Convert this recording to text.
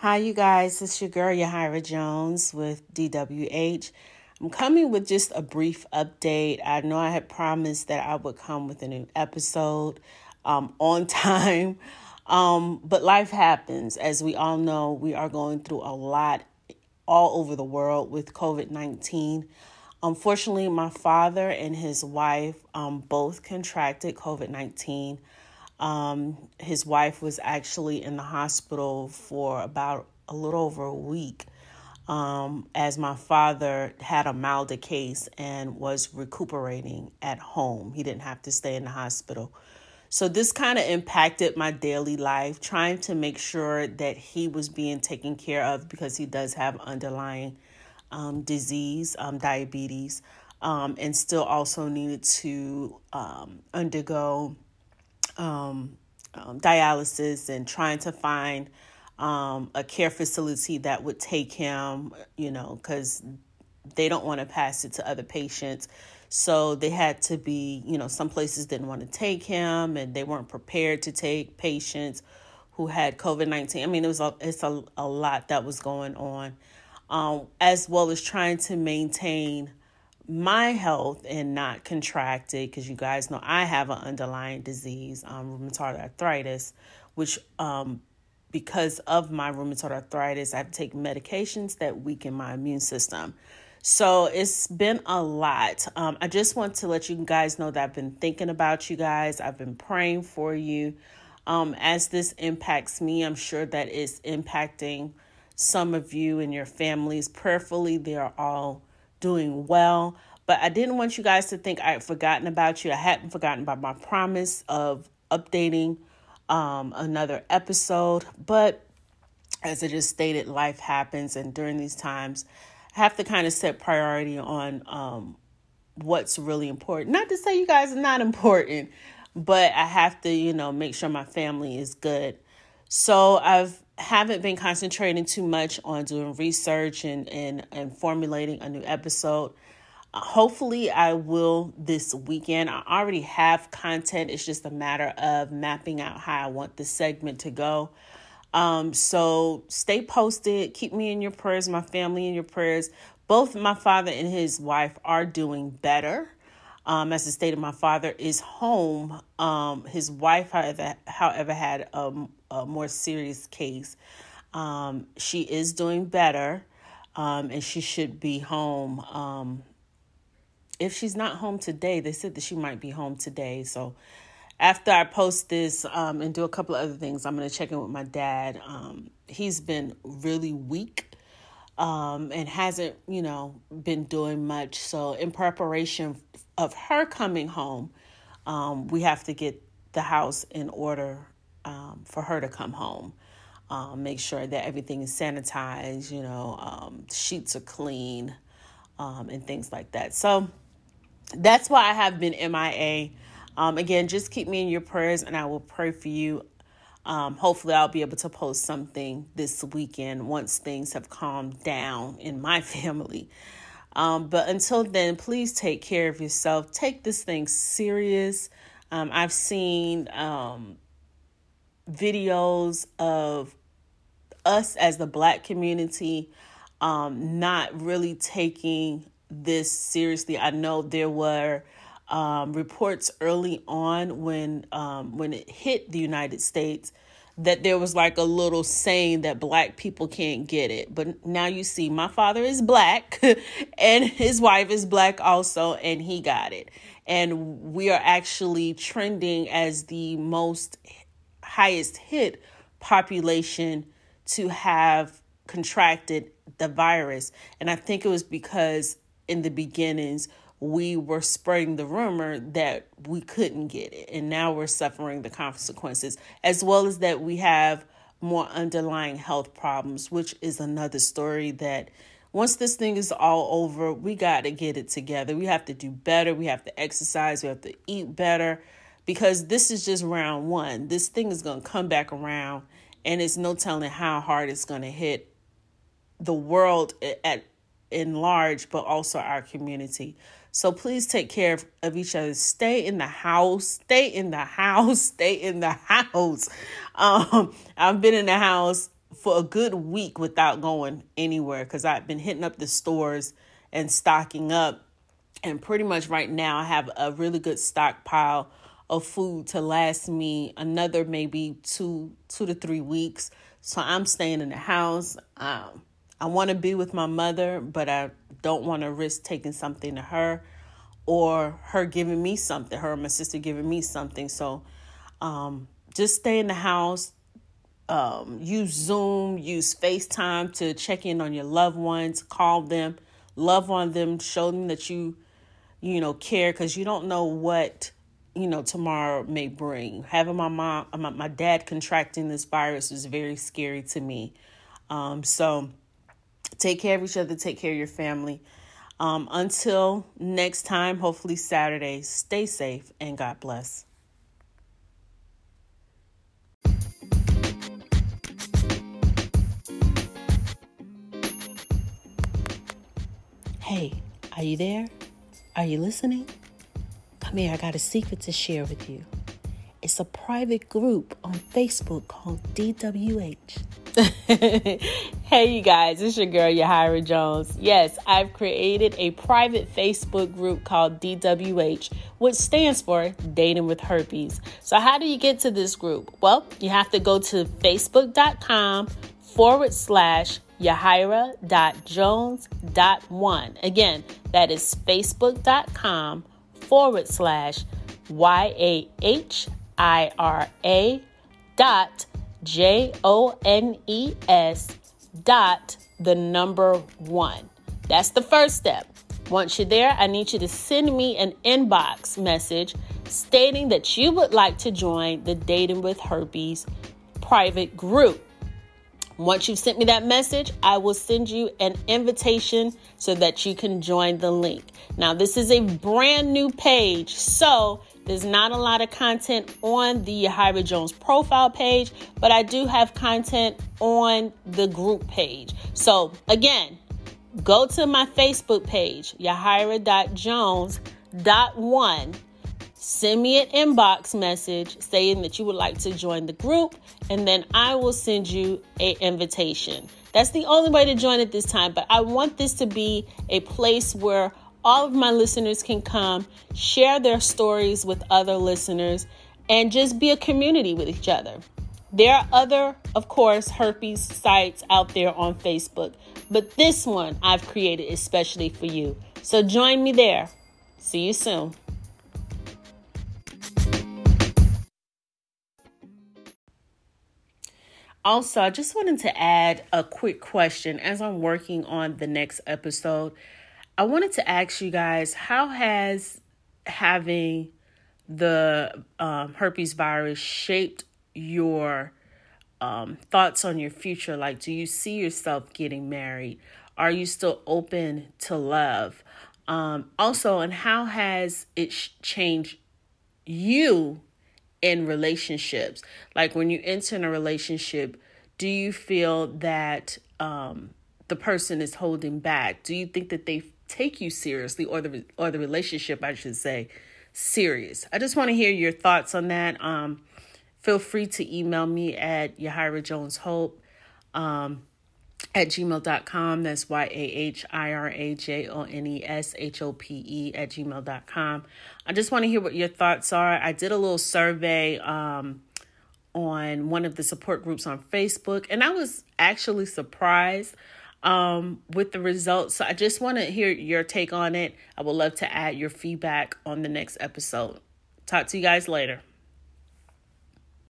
Hi, you guys. It's your girl, Yahira Jones with DWH. I'm coming with just a brief update. I know I had promised that I would come with a new episode um, on time, um, but life happens. As we all know, we are going through a lot all over the world with COVID 19. Unfortunately, my father and his wife um, both contracted COVID 19. Um, his wife was actually in the hospital for about a little over a week um, as my father had a milder case and was recuperating at home. He didn't have to stay in the hospital. So, this kind of impacted my daily life, trying to make sure that he was being taken care of because he does have underlying um, disease, um, diabetes, um, and still also needed to um, undergo um, um, dialysis and trying to find um, a care facility that would take him, you know, because they don't want to pass it to other patients. So they had to be, you know, some places didn't want to take him and they weren't prepared to take patients who had COVID 19. I mean, it was a, it's a, a lot that was going on, um, as well as trying to maintain my health and not contract it because you guys know I have an underlying disease, um, rheumatoid arthritis, which um, because of my rheumatoid arthritis, I have to take medications that weaken my immune system. So it's been a lot. Um, I just want to let you guys know that I've been thinking about you guys. I've been praying for you. Um, as this impacts me, I'm sure that it's impacting some of you and your families. Prayerfully, they are all doing well. But I didn't want you guys to think I had forgotten about you. I hadn't forgotten about my promise of updating um, another episode. But as I just stated, life happens. And during these times, I have to kind of set priority on um, what's really important. Not to say you guys are not important, but I have to, you know, make sure my family is good. So I've haven't been concentrating too much on doing research and, and, and formulating a new episode. Uh, hopefully, I will this weekend. I already have content. It's just a matter of mapping out how I want the segment to go. Um, so stay posted. Keep me in your prayers, my family in your prayers. Both my father and his wife are doing better. Um, as the state of my father is home. Um, his wife, however, however had a, a more serious case. Um, she is doing better, um, and she should be home. Um, if she's not home today, they said that she might be home today. So after I post this um, and do a couple of other things, I'm going to check in with my dad. he's been really weak um, and hasn't, you know, been doing much. So, in preparation of her coming home, um, we have to get the house in order um, for her to come home. Um, make sure that everything is sanitized, you know, um, sheets are clean, um, and things like that. So, that's why I have been MIA. again, just keep me in your prayers, and I will pray for you um, hopefully, I'll be able to post something this weekend once things have calmed down in my family. Um, but until then, please take care of yourself. Take this thing serious. Um, I've seen um, videos of us as the black community um, not really taking this seriously. I know there were um, reports early on when um, when it hit the United States that there was like a little saying that black people can't get it. But now you see, my father is black and his wife is black also, and he got it. And we are actually trending as the most highest hit population to have contracted the virus. And I think it was because in the beginnings, we were spreading the rumor that we couldn't get it. And now we're suffering the consequences, as well as that we have more underlying health problems, which is another story that once this thing is all over, we got to get it together. We have to do better. We have to exercise. We have to eat better because this is just round one. This thing is going to come back around, and it's no telling how hard it's going to hit the world at in large, but also our community. So please take care of, of each other. Stay in the house. Stay in the house. Stay in the house. Um, I've been in the house for a good week without going anywhere because I've been hitting up the stores and stocking up. And pretty much right now, I have a really good stockpile of food to last me another maybe two two to three weeks. So I'm staying in the house. Um, I want to be with my mother, but I don't want to risk taking something to her or her giving me something, her or my sister giving me something. So um, just stay in the house. Um, use Zoom, use FaceTime to check in on your loved ones, call them, love on them, show them that you, you know, care because you don't know what you know tomorrow may bring. Having my mom, my, my dad contracting this virus is very scary to me. Um, so take care of each other, take care of your family. Um, until next time, hopefully Saturday, stay safe and God bless. Hey, are you there? Are you listening? Come here, I got a secret to share with you. It's a private group on Facebook called DWH. hey, you guys, it's your girl, Yahira Jones. Yes, I've created a private Facebook group called DWH, which stands for Dating with Herpes. So, how do you get to this group? Well, you have to go to facebook.com forward slash yahira.jones.1. Again, that is facebook.com forward slash Y A H I R A dot J O N E S dot the number one. That's the first step. Once you're there, I need you to send me an inbox message stating that you would like to join the Dating with Herpes private group. Once you've sent me that message, I will send you an invitation so that you can join the link. Now, this is a brand new page, so there's not a lot of content on the Yahira Jones profile page, but I do have content on the group page. So, again, go to my Facebook page, yahira.jones.1 send me an inbox message saying that you would like to join the group, and then I will send you an invitation. That's the only way to join at this time, but I want this to be a place where all of my listeners can come, share their stories with other listeners, and just be a community with each other. There are other, of course, herpes sites out there on Facebook, but this one I've created especially for you. So join me there. See you soon. Also, I just wanted to add a quick question as I'm working on the next episode. I wanted to ask you guys how has having the um, herpes virus shaped your um, thoughts on your future? Like, do you see yourself getting married? Are you still open to love? Um, also, and how has it sh- changed you in relationships? Like when you enter in a relationship, do you feel that um, the person is holding back? Do you think that they take you seriously, or the or the relationship, I should say, serious? I just want to hear your thoughts on that. Um, feel free to email me at Yahira Jones Hope. Um, at gmail.com. That's Y A H I R A J O N E S H O P E at gmail.com. I just want to hear what your thoughts are. I did a little survey um, on one of the support groups on Facebook, and I was actually surprised um, with the results. So I just want to hear your take on it. I would love to add your feedback on the next episode. Talk to you guys later.